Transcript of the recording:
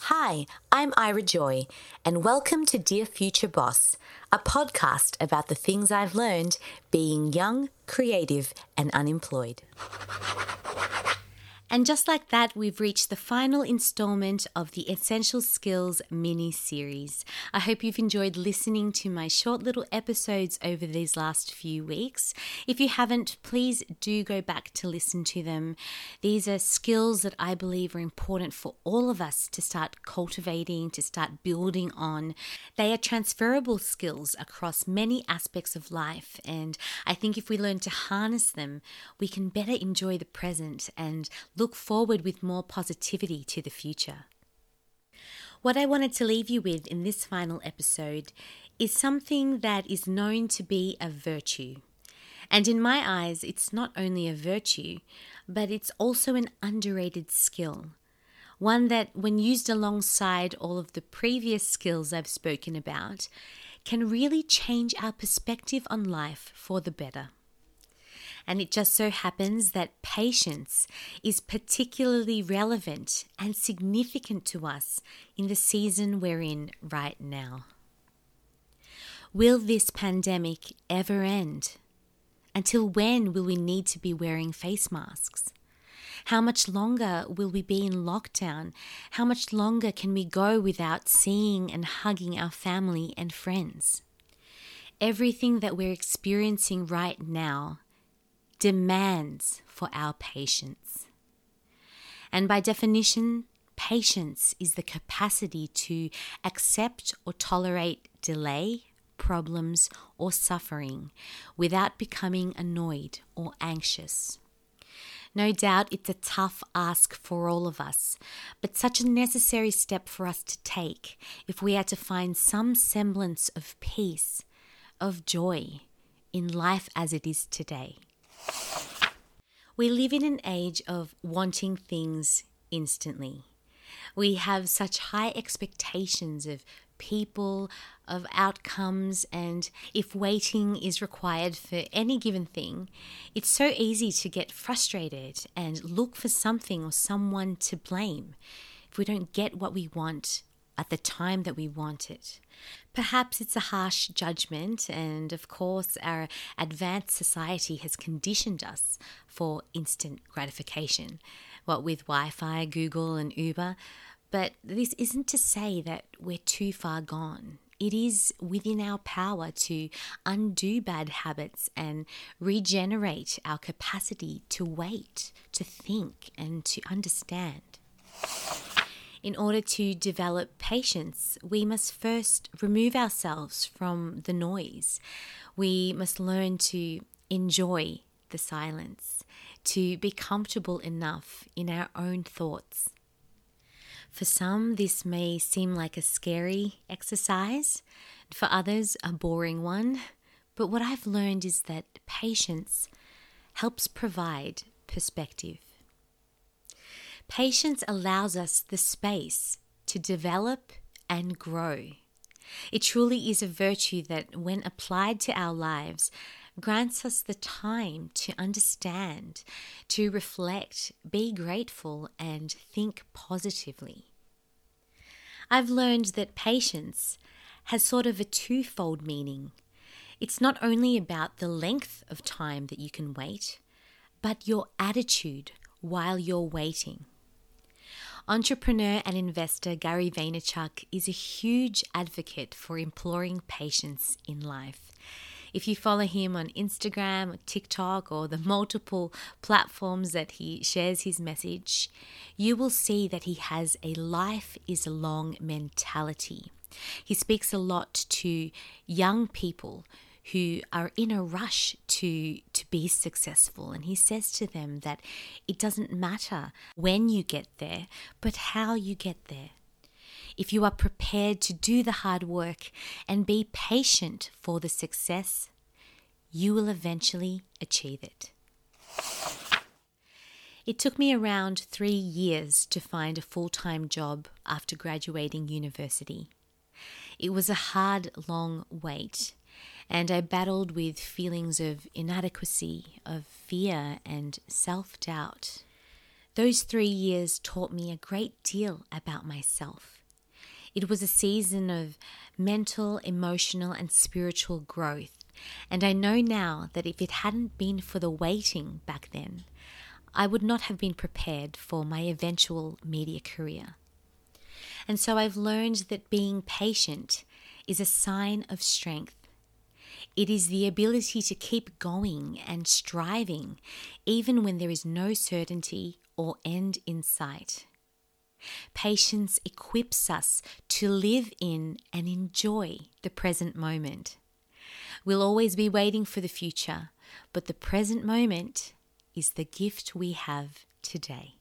Hi, I'm Ira Joy, and welcome to Dear Future Boss, a podcast about the things I've learned being young, creative, and unemployed. And just like that, we've reached the final installment of the Essential Skills mini series. I hope you've enjoyed listening to my short little episodes over these last few weeks. If you haven't, please do go back to listen to them. These are skills that I believe are important for all of us to start cultivating, to start building on. They are transferable skills across many aspects of life, and I think if we learn to harness them, we can better enjoy the present and look look forward with more positivity to the future. What I wanted to leave you with in this final episode is something that is known to be a virtue. And in my eyes, it's not only a virtue, but it's also an underrated skill. One that, when used alongside all of the previous skills I've spoken about, can really change our perspective on life for the better. And it just so happens that patience is particularly relevant and significant to us in the season we're in right now. Will this pandemic ever end? Until when will we need to be wearing face masks? How much longer will we be in lockdown? How much longer can we go without seeing and hugging our family and friends? Everything that we're experiencing right now demands for our patience. And by definition, patience is the capacity to accept or tolerate delay, problems, or suffering without becoming annoyed or anxious. No doubt it's a tough ask for all of us, but such a necessary step for us to take if we are to find some semblance of peace, of joy in life as it is today. We live in an age of wanting things instantly. We have such high expectations of people, of outcomes, and if waiting is required for any given thing, it's so easy to get frustrated and look for something or someone to blame if we don't get what we want at the time that we want it. Perhaps it's a harsh judgment, and of course, our advanced society has conditioned us for instant gratification, what with Wi Fi, Google, and Uber. But this isn't to say that we're too far gone. It is within our power to undo bad habits and regenerate our capacity to wait, to think, and to understand. In order to develop patience, we must first remove ourselves from the noise. We must learn to enjoy the silence, to be comfortable enough in our own thoughts. For some, this may seem like a scary exercise, for others, a boring one. But what I've learned is that patience helps provide perspective. Patience allows us the space to develop and grow. It truly is a virtue that, when applied to our lives, grants us the time to understand, to reflect, be grateful, and think positively. I've learned that patience has sort of a twofold meaning. It's not only about the length of time that you can wait, but your attitude while you're waiting. Entrepreneur and investor Gary Vaynerchuk is a huge advocate for imploring patience in life. If you follow him on Instagram TikTok or the multiple platforms that he shares his message, you will see that he has a life is long mentality. He speaks a lot to young people who are in a rush to to be successful. And he says to them that it doesn't matter when you get there but how you get there. If you are prepared to do the hard work and be patient for the success you will eventually achieve it. It took me around three years to find a full time job after graduating university. It was a hard, long wait, and I battled with feelings of inadequacy, of fear, and self doubt. Those three years taught me a great deal about myself. It was a season of mental, emotional, and spiritual growth, and I know now that if it hadn't been for the waiting back then, I would not have been prepared for my eventual media career. And so I've learned that being patient is a sign of strength. It is the ability to keep going and striving even when there is no certainty or end in sight. Patience equips us to live in and enjoy the present moment. We'll always be waiting for the future, but the present moment is the gift we have today.